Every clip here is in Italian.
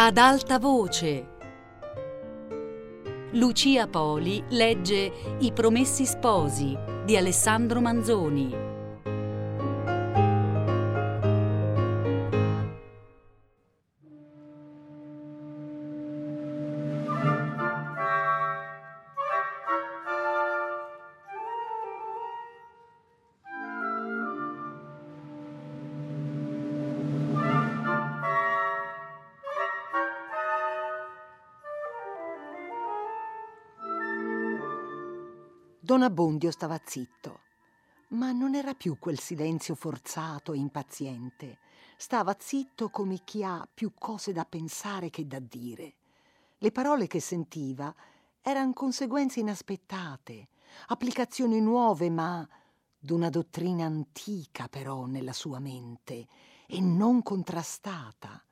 Ad alta voce. Lucia Poli legge I Promessi Sposi di Alessandro Manzoni. Don Abbondio stava zitto, ma non era più quel silenzio forzato e impaziente. Stava zitto come chi ha più cose da pensare che da dire. Le parole che sentiva erano conseguenze inaspettate, applicazioni nuove, ma d'una dottrina antica però nella sua mente e non contrastata.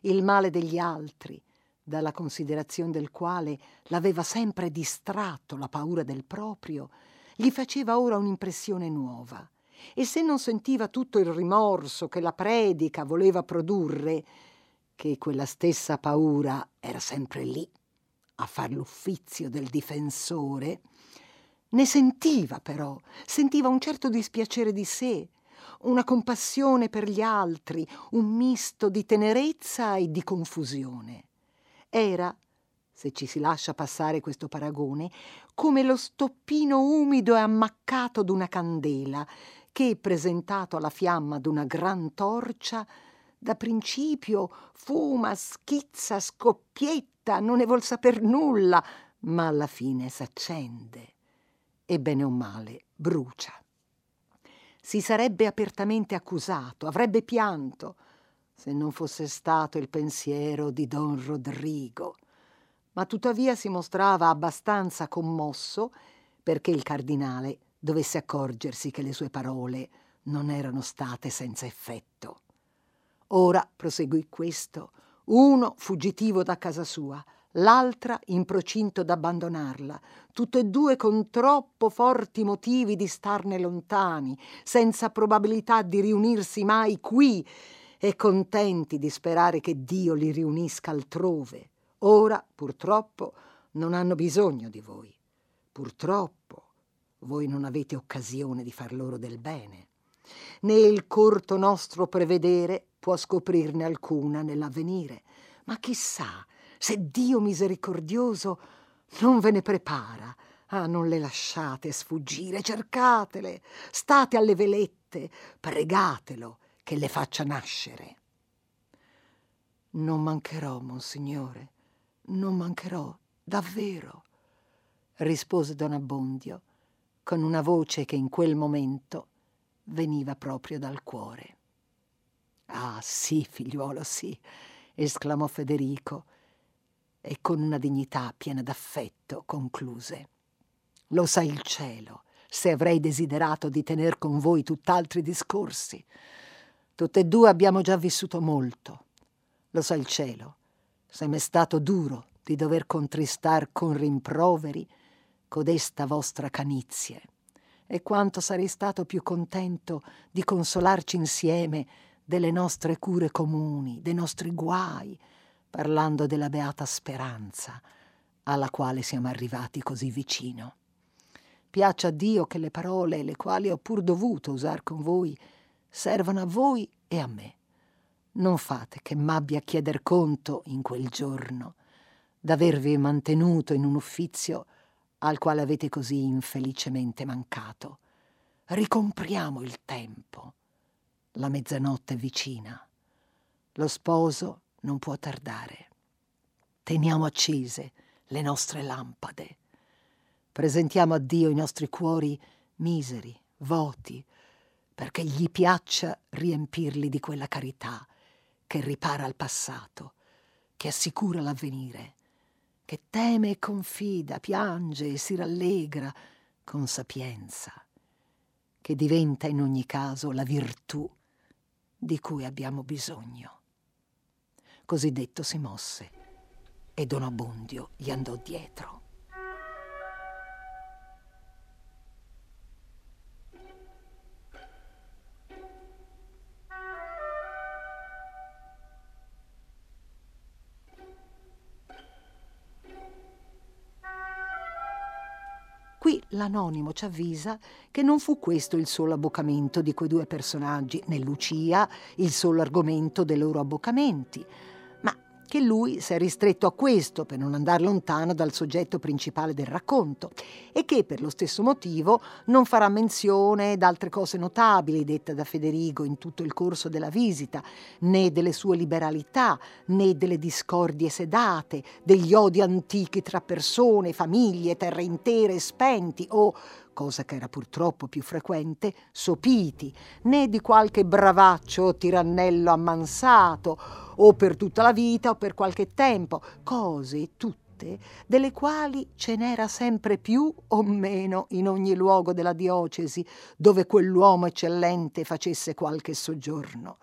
Il male degli altri, dalla considerazione del quale l'aveva sempre distratto la paura del proprio, gli faceva ora un'impressione nuova. E se non sentiva tutto il rimorso che la predica voleva produrre, che quella stessa paura era sempre lì a far l'uffizio del difensore, ne sentiva però, sentiva un certo dispiacere di sé, una compassione per gli altri, un misto di tenerezza e di confusione. Era, se ci si lascia passare questo paragone, come lo stoppino umido e ammaccato d'una candela che, presentato alla fiamma d'una gran torcia, da principio fuma, schizza, scoppietta, non ne vuol saper nulla, ma alla fine s'accende e bene o male brucia. Si sarebbe apertamente accusato, avrebbe pianto, se non fosse stato il pensiero di don Rodrigo, ma tuttavia si mostrava abbastanza commosso perché il cardinale dovesse accorgersi che le sue parole non erano state senza effetto. Ora proseguì questo, uno fuggitivo da casa sua, l'altra in procinto d'abbandonarla, tutte e due con troppo forti motivi di starne lontani, senza probabilità di riunirsi mai qui e contenti di sperare che Dio li riunisca altrove. Ora, purtroppo, non hanno bisogno di voi. Purtroppo, voi non avete occasione di far loro del bene. Né il corto nostro prevedere può scoprirne alcuna nell'avvenire. Ma chissà se Dio misericordioso non ve ne prepara. Ah, non le lasciate sfuggire, cercatele, state alle velette, pregatelo che le faccia nascere. Non mancherò, monsignore, non mancherò, davvero, rispose don Abbondio, con una voce che in quel momento veniva proprio dal cuore. Ah, sì, figliuolo, sì, esclamò Federico, e con una dignità piena d'affetto concluse. Lo sa il cielo, se avrei desiderato di tener con voi tutt'altri discorsi. Tutte e due abbiamo già vissuto molto. Lo sa il cielo, se m'è stato duro di dover contristar con rimproveri codesta vostra canizie, e quanto sarei stato più contento di consolarci insieme delle nostre cure comuni, dei nostri guai, parlando della beata speranza alla quale siamo arrivati così vicino. Piaccia a Dio che le parole, le quali ho pur dovuto usare con voi, servano a voi e a me. Non fate che m'abbia a chieder conto in quel giorno d'avervi mantenuto in un uffizio al quale avete così infelicemente mancato. Ricompriamo il tempo. La mezzanotte è vicina. Lo sposo non può tardare. Teniamo accese le nostre lampade. Presentiamo a Dio i nostri cuori miseri, voti, perché gli piaccia riempirli di quella carità che ripara al passato, che assicura l'avvenire, che teme e confida, piange e si rallegra con sapienza, che diventa in ogni caso la virtù di cui abbiamo bisogno. Così detto si mosse e Don Abbondio gli andò dietro. L'anonimo ci avvisa che non fu questo il solo abboccamento di quei due personaggi, né Lucia il solo argomento dei loro abboccamenti, che lui si è ristretto a questo per non andare lontano dal soggetto principale del racconto e che per lo stesso motivo non farà menzione d'altre cose notabili dette da Federico in tutto il corso della visita, né delle sue liberalità, né delle discordie sedate, degli odi antichi tra persone, famiglie, terre intere spenti o cosa che era purtroppo più frequente, sopiti, né di qualche bravaccio o tirannello ammansato, o per tutta la vita o per qualche tempo, cose tutte delle quali ce n'era sempre più o meno in ogni luogo della diocesi dove quell'uomo eccellente facesse qualche soggiorno.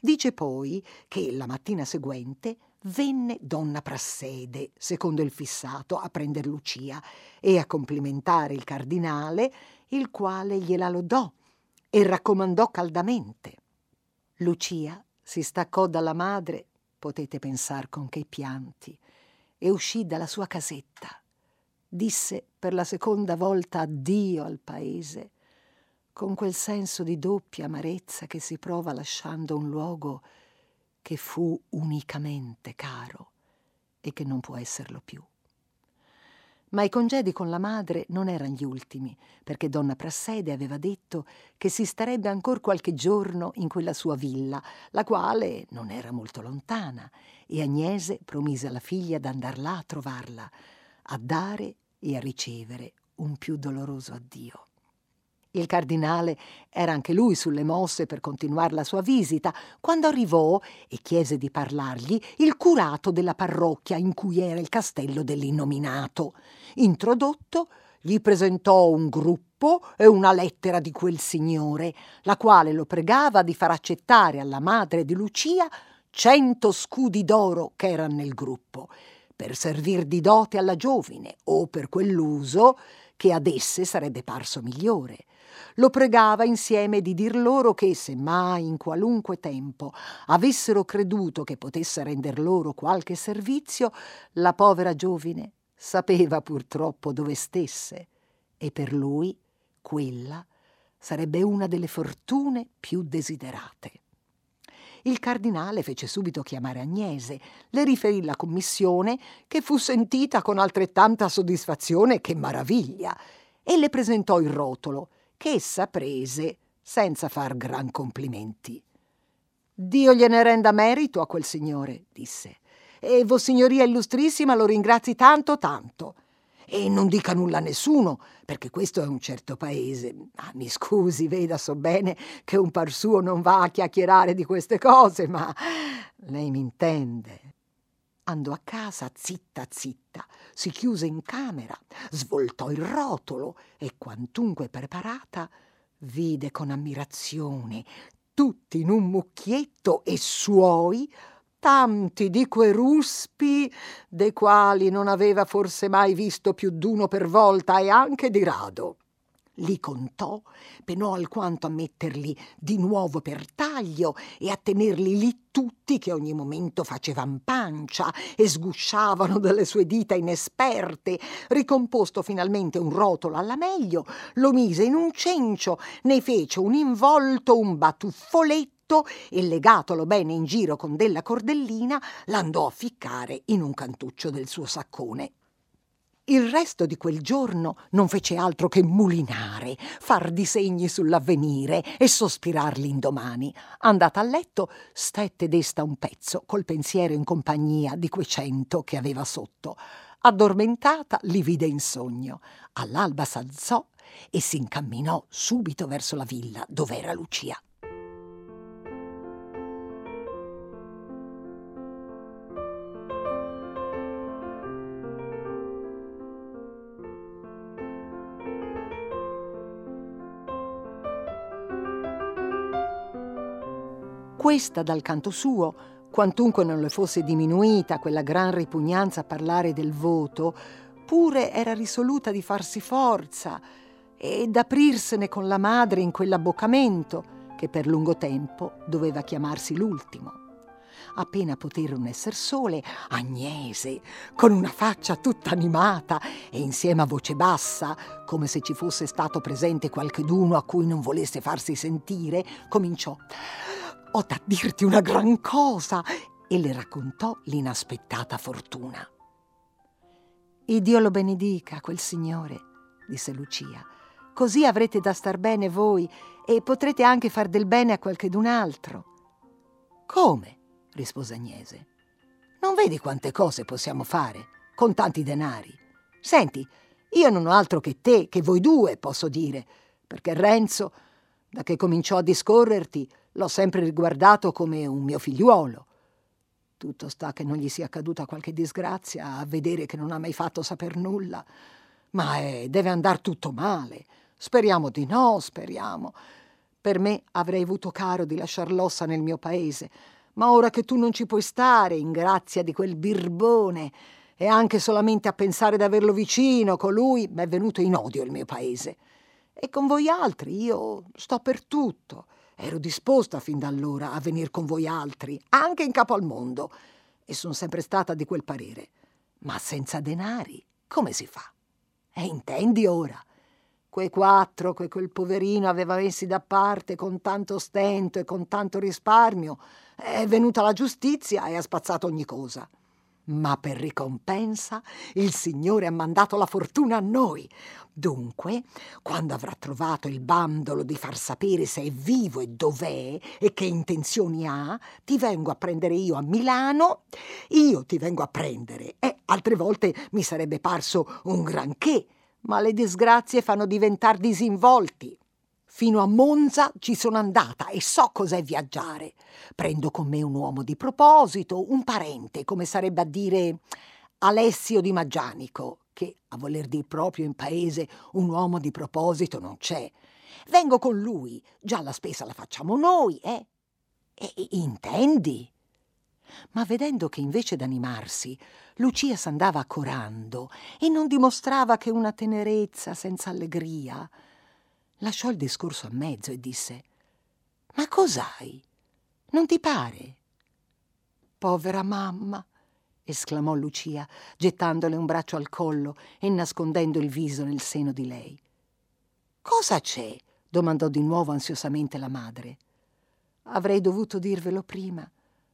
Dice poi che la mattina seguente venne donna Prassede, secondo il fissato, a prender Lucia e a complimentare il cardinale, il quale gliela lodò e raccomandò caldamente. Lucia si staccò dalla madre, potete pensar con che pianti, e uscì dalla sua casetta. Disse per la seconda volta addio al paese, con quel senso di doppia amarezza che si prova lasciando un luogo che fu unicamente caro e che non può esserlo più. Ma i congedi con la madre non erano gli ultimi, perché donna Prassede aveva detto che si starebbe ancora qualche giorno in quella sua villa, la quale non era molto lontana, e Agnese promise alla figlia d'andar là a trovarla, a dare e a ricevere un più doloroso addio. Il cardinale era anche lui sulle mosse per continuare la sua visita, quando arrivò e chiese di parlargli il curato della parrocchia in cui era il castello dell'innominato. Introdotto, gli presentò un gruppo e una lettera di quel signore, la quale lo pregava di far accettare alla madre di Lucia cento scudi d'oro che erano nel gruppo, per servir di dote alla giovine o per quell'uso che ad esse sarebbe parso migliore lo pregava insieme di dir loro che, se mai in qualunque tempo avessero creduto che potesse render loro qualche servizio, la povera giovine sapeva purtroppo dove stesse e per lui quella sarebbe una delle fortune più desiderate. Il cardinale fece subito chiamare Agnese, le riferì la commissione, che fu sentita con altrettanta soddisfazione che maraviglia, e le presentò il rotolo, che essa prese senza far gran complimenti. Dio gliene renda merito a quel signore, disse, e Vossignoria Illustrissima lo ringrazi tanto tanto. E non dica nulla a nessuno, perché questo è un certo paese. Ah, mi scusi, veda, so bene che un par suo non va a chiacchierare di queste cose, ma lei mi intende andò a casa zitta zitta, si chiuse in camera, svoltò il rotolo e quantunque preparata vide con ammirazione tutti in un mucchietto e suoi tanti di quei ruspi dei quali non aveva forse mai visto più d'uno per volta e anche di rado li contò, penò alquanto a metterli di nuovo per taglio e a tenerli lì tutti che ogni momento facevan pancia e sgusciavano dalle sue dita inesperte. Ricomposto finalmente un rotolo alla meglio, lo mise in un cencio, ne fece un involto, un batuffoletto e legatolo bene in giro con della cordellina, l'andò a ficcare in un cantuccio del suo saccone. Il resto di quel giorno non fece altro che mulinare, far disegni sull'avvenire e sospirar l'indomani. Andata a letto, stette desta un pezzo, col pensiero in compagnia di quei cento che aveva sotto. Addormentata li vide in sogno. All'alba s'alzò e si incamminò subito verso la villa dove era Lucia. Questa, dal canto suo, quantunque non le fosse diminuita quella gran ripugnanza a parlare del voto, pure era risoluta di farsi forza e d'aprirsene con la madre in quell'abboccamento che per lungo tempo doveva chiamarsi l'ultimo. Appena poterono esser sole, Agnese, con una faccia tutta animata e insieme a voce bassa, come se ci fosse stato presente qualcheduno a cui non volesse farsi sentire, cominciò Ho da dirti una gran cosa e le raccontò l'inaspettata fortuna. Dio lo benedica, quel signore, disse Lucia. Così avrete da star bene voi e potrete anche far del bene a qualchedun altro. Come? rispose Agnese. Non vedi quante cose possiamo fare con tanti denari? Senti, io non ho altro che te, che voi due, posso dire, perché Renzo, da che cominciò a discorrerti, l'ho sempre riguardato come un mio figliuolo. Tutto sta che non gli sia accaduta qualche disgrazia a vedere che non ha mai fatto saper nulla. Ma eh, deve andar tutto male. Speriamo di no, speriamo. Per me avrei avuto caro di lasciar l'ossa nel mio paese, ma ora che tu non ci puoi stare, in grazia di quel birbone, e anche solamente a pensare d'averlo vicino, colui m'è venuto in odio il mio paese. E con voi altri io sto per tutto. Ero disposta fin da allora a venir con voi altri, anche in capo al mondo, e sono sempre stata di quel parere. Ma senza denari come si fa? E intendi ora? Quei quattro che quel poverino aveva messi da parte con tanto stento e con tanto risparmio, è venuta la giustizia e ha spazzato ogni cosa. Ma per ricompensa il Signore ha mandato la fortuna a noi. Dunque, quando avrà trovato il bandolo di far sapere se è vivo e dov'è e che intenzioni ha, ti vengo a prendere io a Milano, io ti vengo a prendere. E altre volte mi sarebbe parso un granché, ma le disgrazie fanno diventare disinvolti. Fino a Monza ci sono andata e so cos'è viaggiare. Prendo con me un uomo di proposito, un parente, come sarebbe a dire Alessio di Maggianico, che a voler dire proprio in paese un uomo di proposito non c'è. Vengo con lui, già la spesa la facciamo noi, eh? E, intendi? Ma vedendo che invece d'animarsi, Lucia s'andava accorando e non dimostrava che una tenerezza senza allegria, lasciò il discorso a mezzo e disse Ma cos'hai? Non ti pare? Povera mamma, esclamò Lucia, gettandole un braccio al collo e nascondendo il viso nel seno di lei. Cosa c'è? domandò di nuovo ansiosamente la madre. Avrei dovuto dirvelo prima,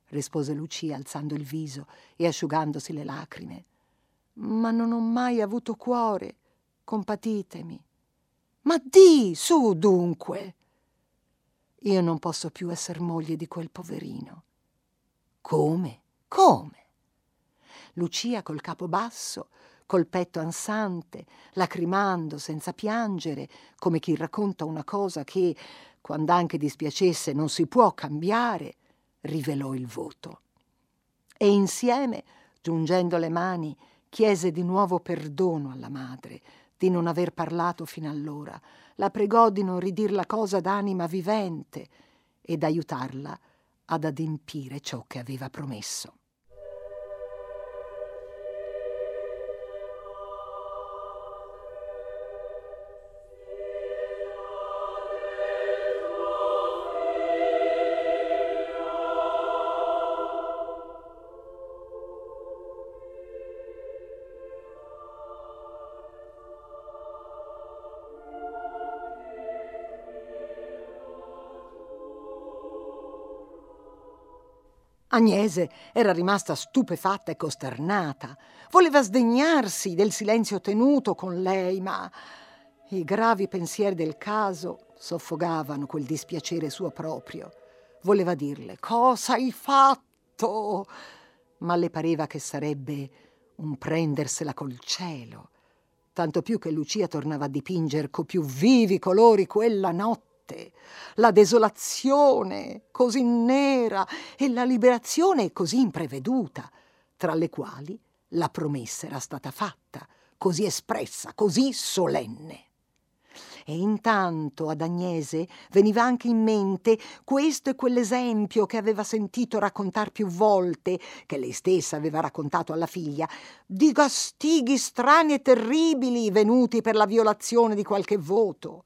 rispose Lucia alzando il viso e asciugandosi le lacrime. Ma non ho mai avuto cuore. Compatitemi. Ma di, su dunque. Io non posso più essere moglie di quel poverino. Come? Come? Lucia col capo basso, col petto ansante, lacrimando senza piangere, come chi racconta una cosa che, quando anche dispiacesse, non si può cambiare, rivelò il voto. E insieme, giungendo le mani, chiese di nuovo perdono alla madre, di non aver parlato fino allora, la pregò di non ridir la cosa d'anima vivente e d'aiutarla ad adempire ciò che aveva promesso. Agnese era rimasta stupefatta e costernata. Voleva sdegnarsi del silenzio tenuto con lei, ma i gravi pensieri del caso soffogavano quel dispiacere suo proprio. Voleva dirle cosa hai fatto, ma le pareva che sarebbe un prendersela col cielo, tanto più che Lucia tornava a dipingere co più vivi colori quella notte morte, la desolazione così nera e la liberazione così impreveduta, tra le quali la promessa era stata fatta, così espressa, così solenne. E intanto ad Agnese veniva anche in mente questo e quell'esempio che aveva sentito raccontar più volte, che lei stessa aveva raccontato alla figlia, di gastighi strani e terribili venuti per la violazione di qualche voto.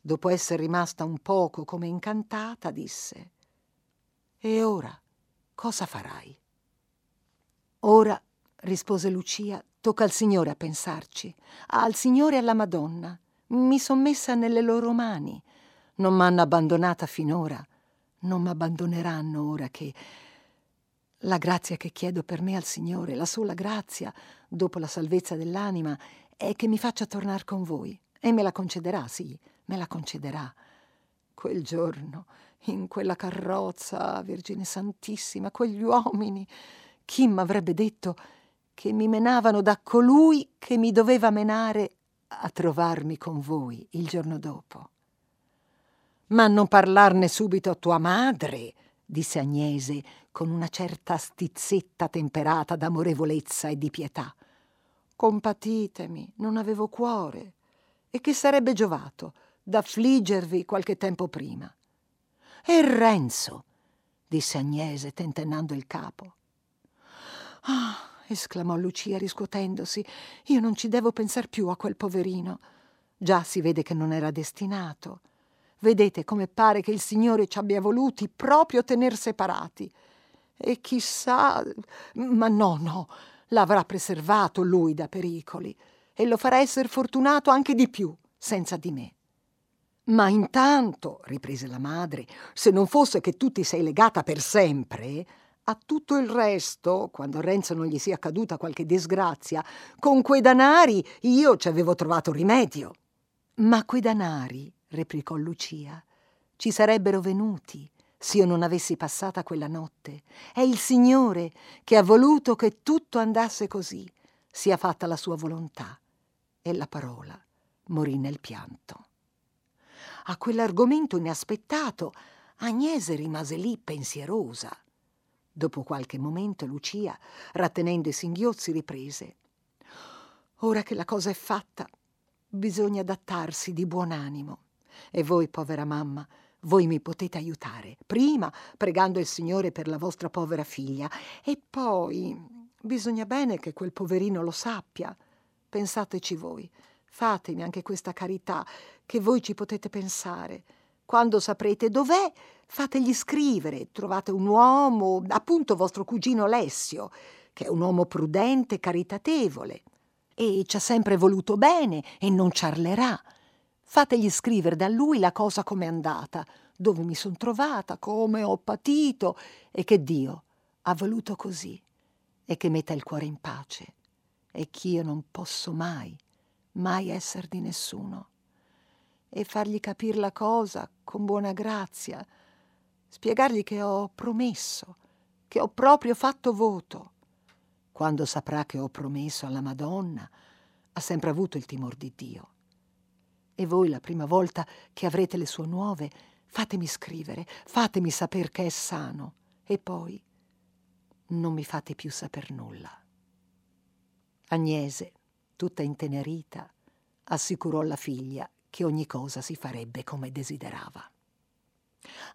Dopo essere rimasta un poco come incantata, disse: E ora cosa farai? Ora, rispose Lucia, tocca al Signore a pensarci, al Signore e alla Madonna. Mi son messa nelle loro mani. Non m'hanno abbandonata finora, non m'abbandoneranno ora che... La grazia che chiedo per me al Signore, la sola grazia, dopo la salvezza dell'anima, è che mi faccia tornare con voi. E me la concederà, sì, me la concederà. Quel giorno, in quella carrozza, Vergine Santissima, quegli uomini, chi m'avrebbe detto che mi menavano da colui che mi doveva menare a trovarmi con voi il giorno dopo. Ma non parlarne subito a tua madre, disse Agnese con una certa stizzetta temperata d'amorevolezza e di pietà. Compatitemi, non avevo cuore. E che sarebbe giovato d'affliggervi qualche tempo prima? E Renzo, disse Agnese tentennando il capo. Ah, esclamò Lucia riscuotendosi, io non ci devo pensar più a quel poverino. Già si vede che non era destinato. Vedete come pare che il Signore ci abbia voluti proprio tener separati. E chissà, ma no, no, l'avrà preservato lui da pericoli e lo farà essere fortunato anche di più senza di me. Ma intanto, riprese la madre, se non fosse che tu ti sei legata per sempre, a tutto il resto, quando a Renzo non gli sia accaduta qualche disgrazia, con quei danari io ci avevo trovato rimedio. Ma quei danari, replicò Lucia, ci sarebbero venuti se io non avessi passata quella notte. È il Signore che ha voluto che tutto andasse così, sia fatta la sua volontà. E la parola morì nel pianto. A quell'argomento inaspettato, Agnese rimase lì pensierosa. Dopo qualche momento Lucia, rattenendo i singhiozzi, riprese. Ora che la cosa è fatta, bisogna adattarsi di buon animo. E voi, povera mamma, voi mi potete aiutare, prima pregando il Signore per la vostra povera figlia, e poi bisogna bene che quel poverino lo sappia. Pensateci voi, fatemi anche questa carità, che voi ci potete pensare. Quando saprete dov'è, fategli scrivere, trovate un uomo, appunto vostro cugino Alessio, che è un uomo prudente e caritatevole, e ci ha sempre voluto bene e non ciarlerà. Fategli scrivere da lui la cosa com'è andata, dove mi son trovata, come ho patito e che Dio ha voluto così e che metta il cuore in pace e ch'io non posso mai, mai essere di nessuno e fargli capire la cosa con buona grazia, spiegargli che ho promesso, che ho proprio fatto voto. Quando saprà che ho promesso alla Madonna, ha sempre avuto il timore di Dio e voi la prima volta che avrete le sue nuove, fatemi scrivere, fatemi saper che è sano. E poi non mi fate più saper nulla. Agnese, tutta intenerita, assicurò alla figlia che ogni cosa si farebbe come desiderava.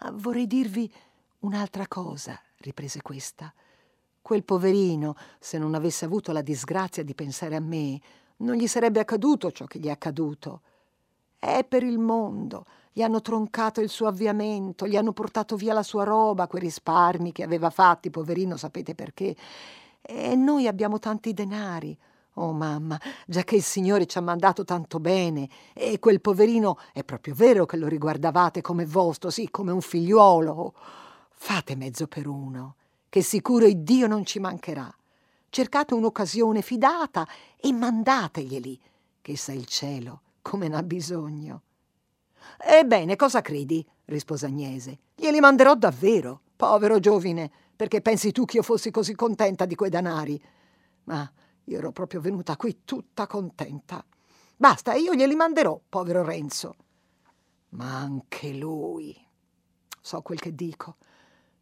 Ah, vorrei dirvi un'altra cosa, riprese questa. Quel poverino, se non avesse avuto la disgrazia di pensare a me, non gli sarebbe accaduto ciò che gli è accaduto. È per il mondo. Gli hanno troncato il suo avviamento, gli hanno portato via la sua roba, quei risparmi che aveva fatti, poverino, sapete perché. E noi abbiamo tanti denari. Oh mamma, già che il Signore ci ha mandato tanto bene, e quel poverino è proprio vero che lo riguardavate come vostro, sì, come un figliuolo. Fate mezzo per uno, che sicuro il Dio non ci mancherà. Cercate un'occasione fidata e mandateglieli, che sa il cielo come n'ha bisogno. Ebbene, cosa credi? rispose Agnese. Glieli manderò davvero, povero giovine, perché pensi tu che io fossi così contenta di quei danari. Ma io ero proprio venuta qui tutta contenta. Basta, io glieli manderò, povero Renzo. Ma anche lui. So quel che dico.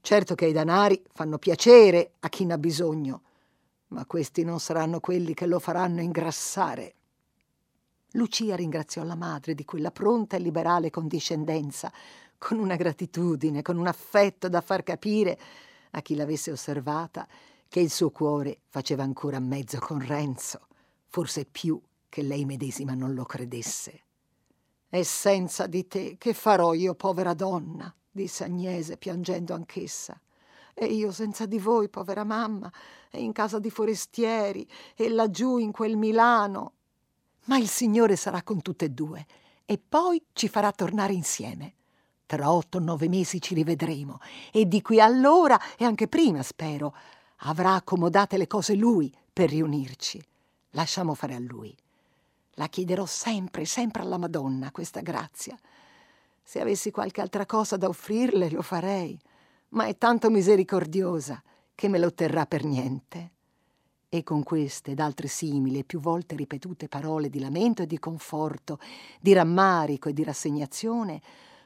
Certo che i danari fanno piacere a chi n'ha bisogno, ma questi non saranno quelli che lo faranno ingrassare. Lucia ringraziò la madre di quella pronta e liberale condiscendenza, con una gratitudine, con un affetto da far capire a chi l'avesse osservata che il suo cuore faceva ancora mezzo con Renzo, forse più che lei medesima non lo credesse. E senza di te che farò io, povera donna? disse Agnese, piangendo anch'essa. E io senza di voi, povera mamma, e in casa di forestieri, e laggiù in quel Milano. Ma il Signore sarà con tutte e due, e poi ci farà tornare insieme. Tra otto o nove mesi ci rivedremo, e di qui allora, e anche prima, spero, avrà accomodate le cose lui per riunirci. Lasciamo fare a lui. La chiederò sempre, sempre alla Madonna questa grazia. Se avessi qualche altra cosa da offrirle, lo farei, ma è tanto misericordiosa che me lo otterrà per niente. E con queste ed altre simili e più volte ripetute parole di lamento e di conforto, di rammarico e di rassegnazione,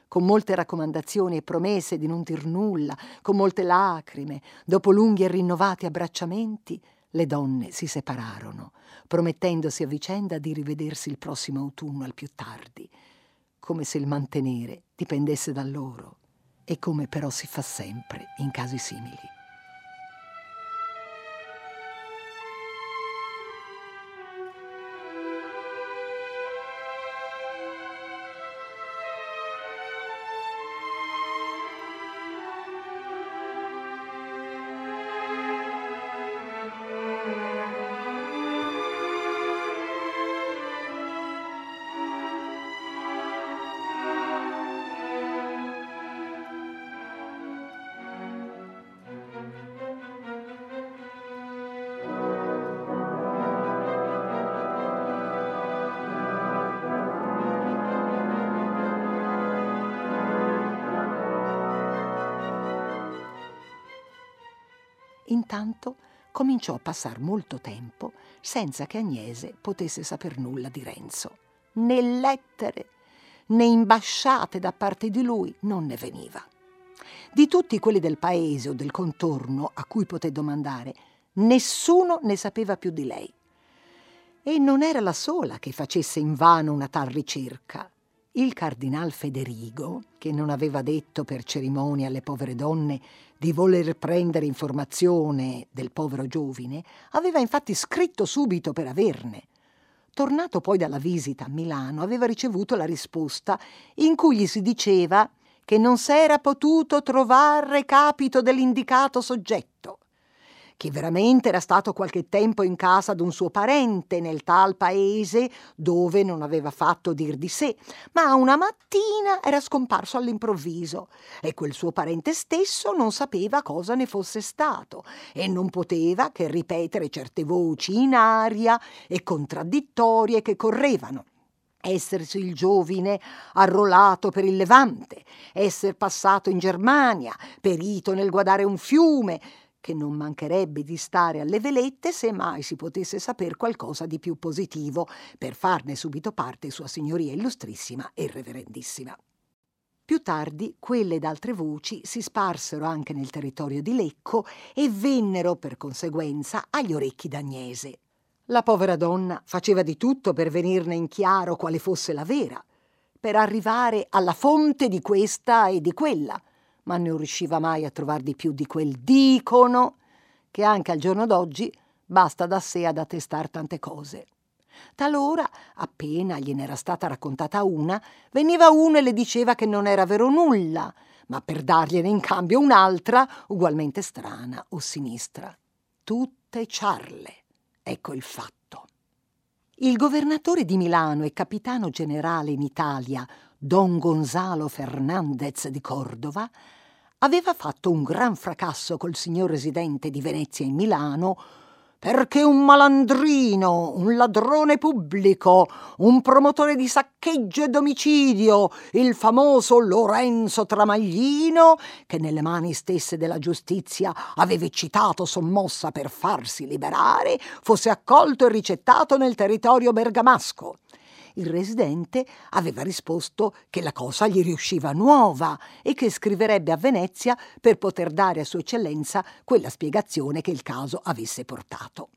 con molte raccomandazioni e promesse di non dir nulla, con molte lacrime, dopo lunghi e rinnovati abbracciamenti, le donne si separarono, promettendosi a vicenda di rivedersi il prossimo autunno al più tardi, come se il mantenere dipendesse da loro, e come però si fa sempre in casi simili. Passare molto tempo senza che Agnese potesse saper nulla di Renzo. Né lettere né imbasciate da parte di lui non ne veniva. Di tutti quelli del paese o del contorno a cui poté domandare, nessuno ne sapeva più di lei. E non era la sola che facesse invano una tal ricerca. Il cardinal Federigo, che non aveva detto per cerimonia alle povere donne di voler prendere informazione del povero giovine, aveva infatti scritto subito per averne. Tornato poi dalla visita a Milano, aveva ricevuto la risposta in cui gli si diceva che non s'era potuto trovare capito dell'indicato soggetto che veramente era stato qualche tempo in casa d'un suo parente nel tal paese dove non aveva fatto dir di sé, ma una mattina era scomparso all'improvviso e quel suo parente stesso non sapeva cosa ne fosse stato e non poteva che ripetere certe voci in aria e contraddittorie che correvano. Essersi il giovine arrolato per il Levante, esser passato in Germania, perito nel guardare un fiume, che non mancherebbe di stare alle velette se mai si potesse saper qualcosa di più positivo per farne subito parte Sua Signoria Illustrissima e Reverendissima. Più tardi quelle ed altre voci si sparsero anche nel territorio di Lecco e vennero, per conseguenza, agli orecchi d'Agnese. La povera donna faceva di tutto per venirne in chiaro quale fosse la vera, per arrivare alla fonte di questa e di quella, ma non riusciva mai a trovar di più di quel dicono che anche al giorno d'oggi basta da sé ad attestar tante cose. Talora, appena gliene stata raccontata una, veniva uno e le diceva che non era vero nulla, ma per dargliene in cambio un'altra, ugualmente strana o sinistra. Tutte ciarle. Ecco il fatto. Il governatore di Milano e capitano generale in Italia, Don Gonzalo Fernandez di Cordova, aveva fatto un gran fracasso col signor residente di Venezia in Milano perché un malandrino, un ladrone pubblico, un promotore di saccheggio e d'omicidio, il famoso Lorenzo Tramaglino, che nelle mani stesse della giustizia aveva eccitato sommossa per farsi liberare, fosse accolto e ricettato nel territorio bergamasco il residente aveva risposto che la cosa gli riusciva nuova e che scriverebbe a Venezia per poter dare a Sua Eccellenza quella spiegazione che il caso avesse portato.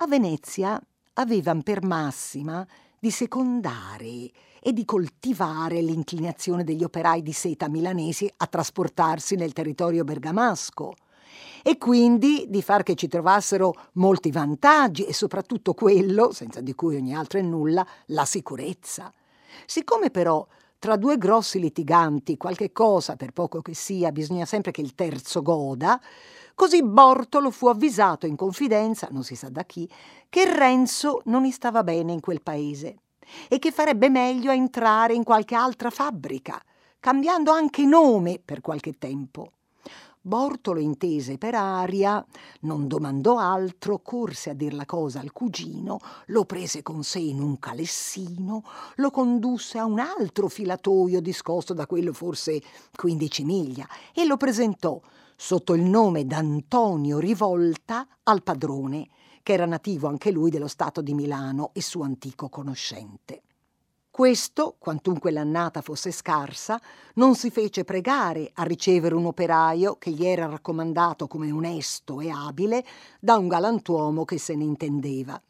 A Venezia avevano per massima di secondare e di coltivare l'inclinazione degli operai di seta milanesi a trasportarsi nel territorio bergamasco e quindi di far che ci trovassero molti vantaggi e soprattutto quello, senza di cui ogni altro è nulla, la sicurezza. Siccome però tra due grossi litiganti, qualche cosa, per poco che sia, bisogna sempre che il terzo goda, così Bortolo fu avvisato in confidenza, non si sa da chi, che Renzo non gli stava bene in quel paese e che farebbe meglio a entrare in qualche altra fabbrica, cambiando anche nome per qualche tempo. Bortolo intese per aria, non domandò altro, corse a dir la cosa al cugino, lo prese con sé in un calessino, lo condusse a un altro filatoio discosto da quello forse quindici miglia e lo presentò sotto il nome d'Antonio Rivolta al padrone, che era nativo anche lui dello Stato di Milano e suo antico conoscente. Questo, quantunque l'annata fosse scarsa, non si fece pregare a ricevere un operaio che gli era raccomandato come onesto e abile da un galantuomo che se ne intendeva.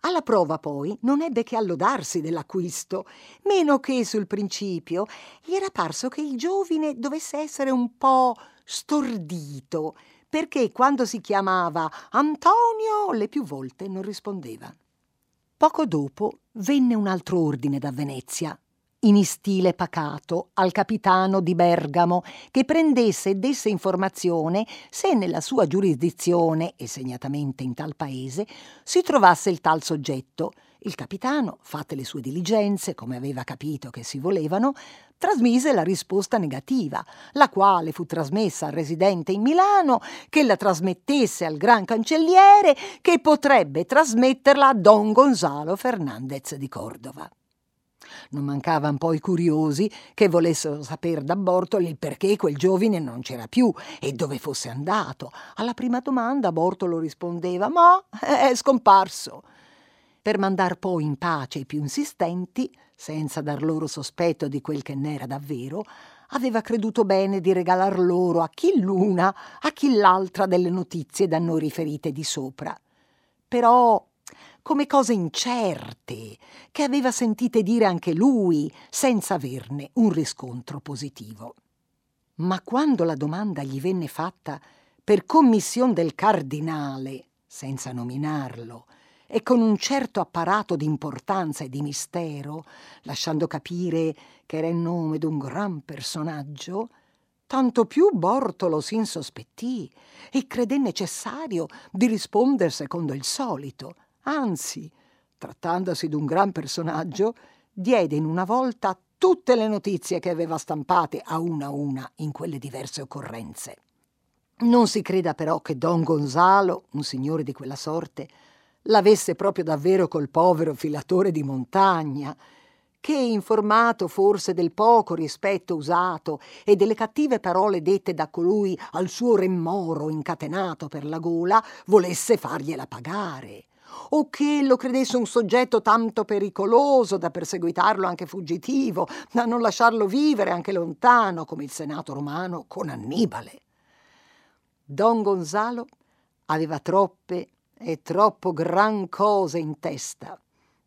Alla prova poi non ebbe che allodarsi dell'acquisto, meno che sul principio gli era parso che il giovine dovesse essere un po' stordito, perché quando si chiamava Antonio le più volte non rispondeva. Poco dopo venne un altro ordine da Venezia, in stile pacato, al capitano di Bergamo, che prendesse e desse informazione se nella sua giurisdizione, e segnatamente in tal paese, si trovasse il tal soggetto. Il capitano, fatte le sue diligenze, come aveva capito che si volevano, trasmise la risposta negativa, la quale fu trasmessa al residente in Milano, che la trasmettesse al gran cancelliere, che potrebbe trasmetterla a Don Gonzalo Fernandez di Cordova. Non mancavano poi curiosi che volessero sapere da Bortoli il perché quel giovine non c'era più e dove fosse andato. Alla prima domanda Bortolo rispondeva: Ma è scomparso per mandar poi in pace i più insistenti, senza dar loro sospetto di quel che n'era davvero, aveva creduto bene di regalar loro a chi l'una, a chi l'altra delle notizie da noi riferite di sopra. Però come cose incerte, che aveva sentite dire anche lui, senza averne un riscontro positivo. Ma quando la domanda gli venne fatta per commissione del cardinale, senza nominarlo, e con un certo apparato di importanza e di mistero, lasciando capire che era il nome d'un gran personaggio, tanto più Bortolo si insospettì e credé necessario di rispondere secondo il solito. Anzi, trattandosi d'un gran personaggio, diede in una volta tutte le notizie che aveva stampate a una a una in quelle diverse occorrenze. Non si creda però che Don Gonzalo, un signore di quella sorte, l'avesse proprio davvero col povero filatore di montagna, che, informato forse del poco rispetto usato e delle cattive parole dette da colui al suo remoro incatenato per la gola, volesse fargliela pagare, o che lo credesse un soggetto tanto pericoloso da perseguitarlo anche fuggitivo, da non lasciarlo vivere anche lontano, come il Senato romano con Annibale. Don Gonzalo aveva troppe e troppo gran cose in testa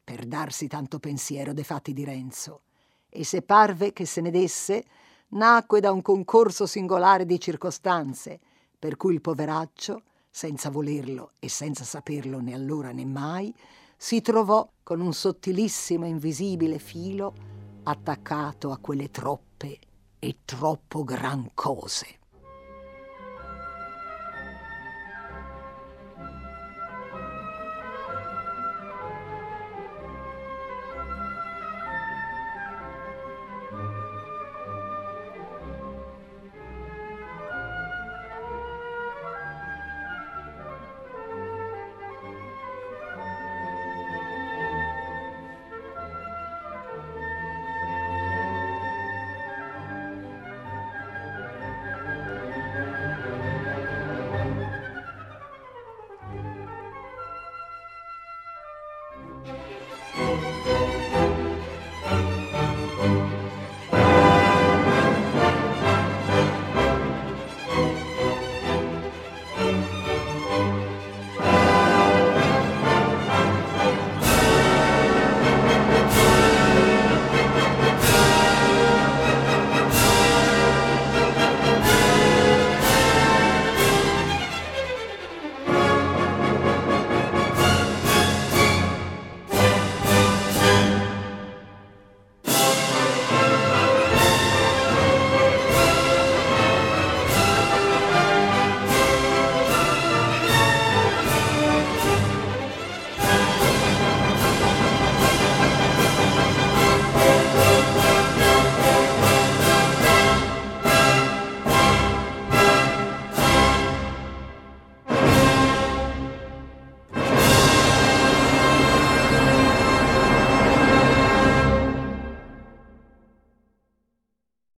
per darsi tanto pensiero dei fatti di Renzo, e se parve che se ne desse, nacque da un concorso singolare di circostanze, per cui il poveraccio, senza volerlo e senza saperlo né allora né mai, si trovò con un sottilissimo invisibile filo attaccato a quelle troppe e troppo gran cose.